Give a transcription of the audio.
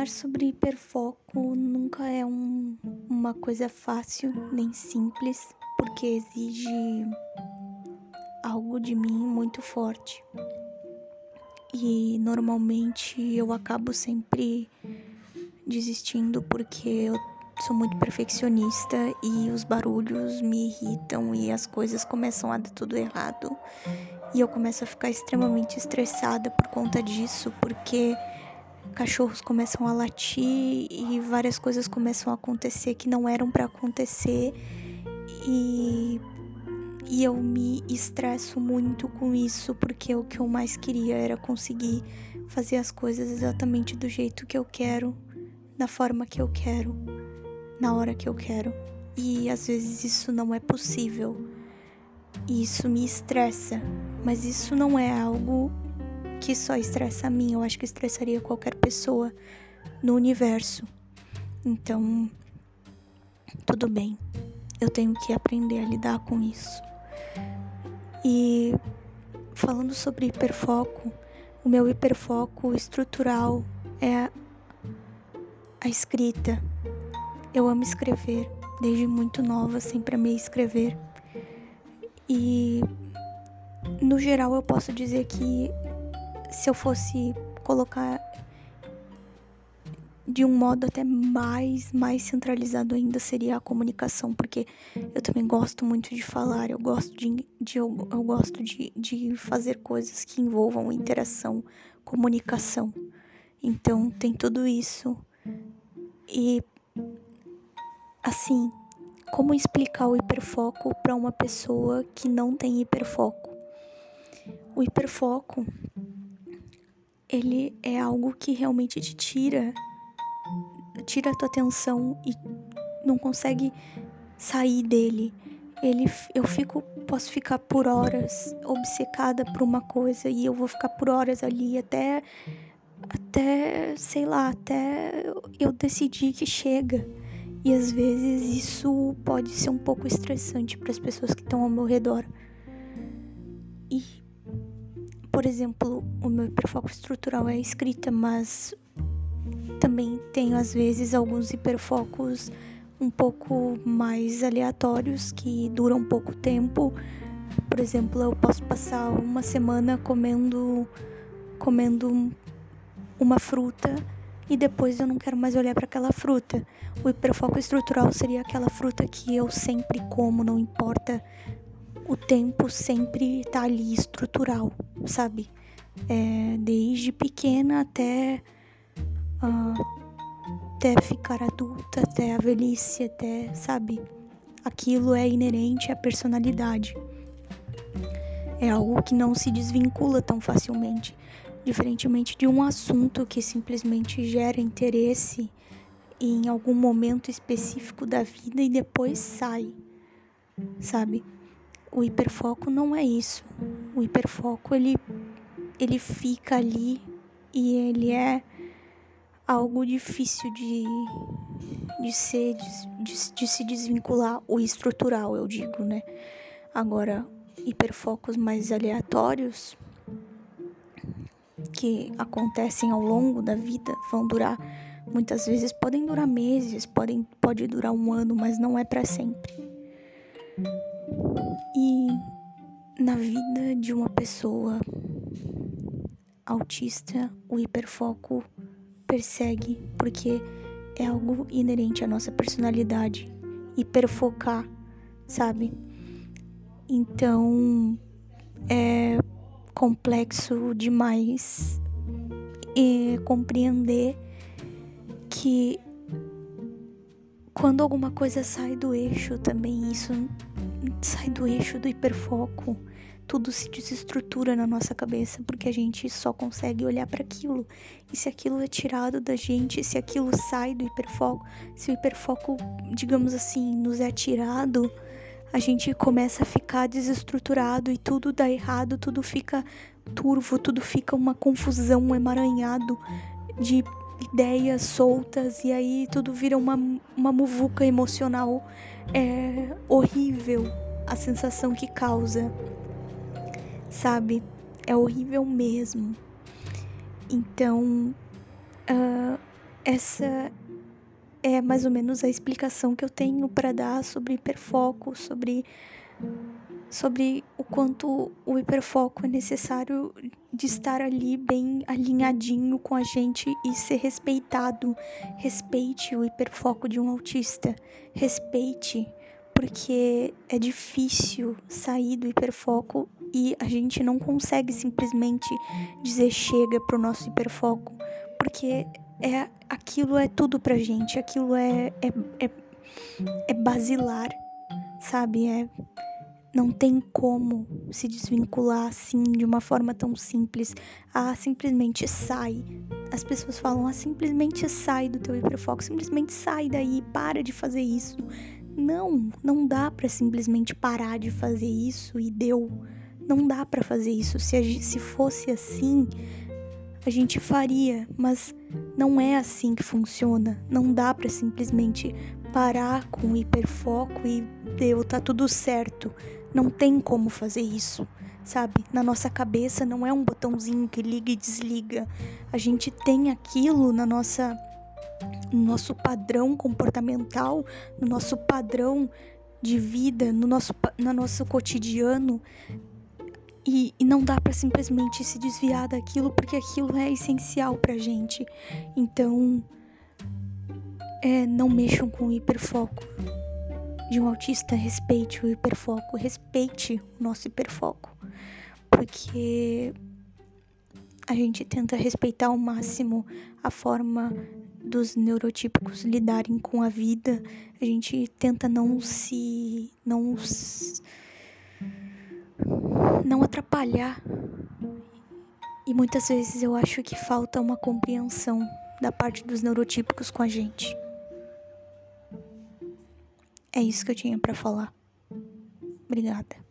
Falar sobre hiperfoco nunca é um, uma coisa fácil nem simples, porque exige algo de mim muito forte. E normalmente eu acabo sempre desistindo porque eu sou muito perfeccionista e os barulhos me irritam e as coisas começam a dar tudo errado. E eu começo a ficar extremamente estressada por conta disso, porque cachorros começam a latir e várias coisas começam a acontecer que não eram para acontecer. E e eu me estresso muito com isso, porque o que eu mais queria era conseguir fazer as coisas exatamente do jeito que eu quero, da forma que eu quero, na hora que eu quero. E às vezes isso não é possível. E isso me estressa, mas isso não é algo que só estressa a mim, eu acho que estressaria qualquer pessoa no universo. Então, tudo bem. Eu tenho que aprender a lidar com isso. E falando sobre hiperfoco, o meu hiperfoco estrutural é a escrita. Eu amo escrever, desde muito nova sempre amei escrever. E no geral eu posso dizer que se eu fosse colocar de um modo até mais mais centralizado ainda seria a comunicação porque eu também gosto muito de falar eu gosto de, de eu, eu, gosto de, de fazer coisas que envolvam interação comunicação. Então tem tudo isso. E assim como explicar o hiperfoco para uma pessoa que não tem hiperfoco? O hiperfoco ele é algo que realmente te tira tira a tua atenção e não consegue sair dele. Ele, eu fico, posso ficar por horas obcecada por uma coisa e eu vou ficar por horas ali até, até, sei lá, até eu decidir que chega. E às vezes isso pode ser um pouco estressante para as pessoas que estão ao meu redor. E, por exemplo, o meu hiperfoco estrutural é a escrita, mas também tenho às vezes alguns hiperfocos um pouco mais aleatórios que duram pouco tempo. Por exemplo, eu posso passar uma semana comendo comendo uma fruta e depois eu não quero mais olhar para aquela fruta. O hiperfoco estrutural seria aquela fruta que eu sempre como, não importa o tempo, sempre tá ali estrutural, sabe? É, desde pequena até até ficar adulta, até a velhice, até, sabe? Aquilo é inerente à personalidade. É algo que não se desvincula tão facilmente, diferentemente de um assunto que simplesmente gera interesse em algum momento específico da vida e depois sai, sabe? O hiperfoco não é isso. O hiperfoco ele ele fica ali e ele é algo difícil de, de ser, de, de se desvincular, o estrutural, eu digo, né? Agora, hiperfocos mais aleatórios que acontecem ao longo da vida vão durar muitas vezes podem durar meses podem pode durar um ano mas não é para sempre na vida de uma pessoa autista o hiperfoco persegue, porque é algo inerente à nossa personalidade, hiperfocar, sabe? Então é complexo demais e compreender que quando alguma coisa sai do eixo também isso sai do eixo do hiperfoco tudo se desestrutura na nossa cabeça porque a gente só consegue olhar para aquilo. E se aquilo é tirado da gente, se aquilo sai do hiperfoco, se o hiperfoco, digamos assim, nos é tirado, a gente começa a ficar desestruturado e tudo dá errado, tudo fica turvo, tudo fica uma confusão, um emaranhado de ideias soltas e aí tudo vira uma, uma muvuca emocional é horrível a sensação que causa sabe? É horrível mesmo. Então, uh, essa é mais ou menos a explicação que eu tenho para dar sobre hiperfoco, sobre sobre o quanto o hiperfoco é necessário de estar ali bem alinhadinho com a gente e ser respeitado. Respeite o hiperfoco de um autista. Respeite, porque é difícil sair do hiperfoco e a gente não consegue simplesmente dizer chega pro nosso hiperfoco, porque é aquilo é tudo pra gente, aquilo é é, é, é basilar, sabe? É não tem como se desvincular assim de uma forma tão simples. Ah, simplesmente sai. As pessoas falam, ah, simplesmente sai do teu hiperfoco, simplesmente sai daí, para de fazer isso. Não, não dá para simplesmente parar de fazer isso e deu. Não dá para fazer isso. Se, a, se fosse assim, a gente faria, mas não é assim que funciona. Não dá para simplesmente parar com o hiperfoco e deu, tá tudo certo. Não tem como fazer isso, sabe? Na nossa cabeça não é um botãozinho que liga e desliga. A gente tem aquilo na nossa no nosso padrão comportamental, no nosso padrão de vida, no nosso, no nosso cotidiano. E, e não dá para simplesmente se desviar daquilo porque aquilo é essencial pra gente. Então, é, não mexam com o hiperfoco de um autista, respeite o hiperfoco, respeite o nosso hiperfoco, porque a gente tenta respeitar ao máximo a forma dos neurotípicos lidarem com a vida, a gente tenta não se não não atrapalhar. E muitas vezes eu acho que falta uma compreensão da parte dos neurotípicos com a gente. É isso que eu tinha para falar. Obrigada.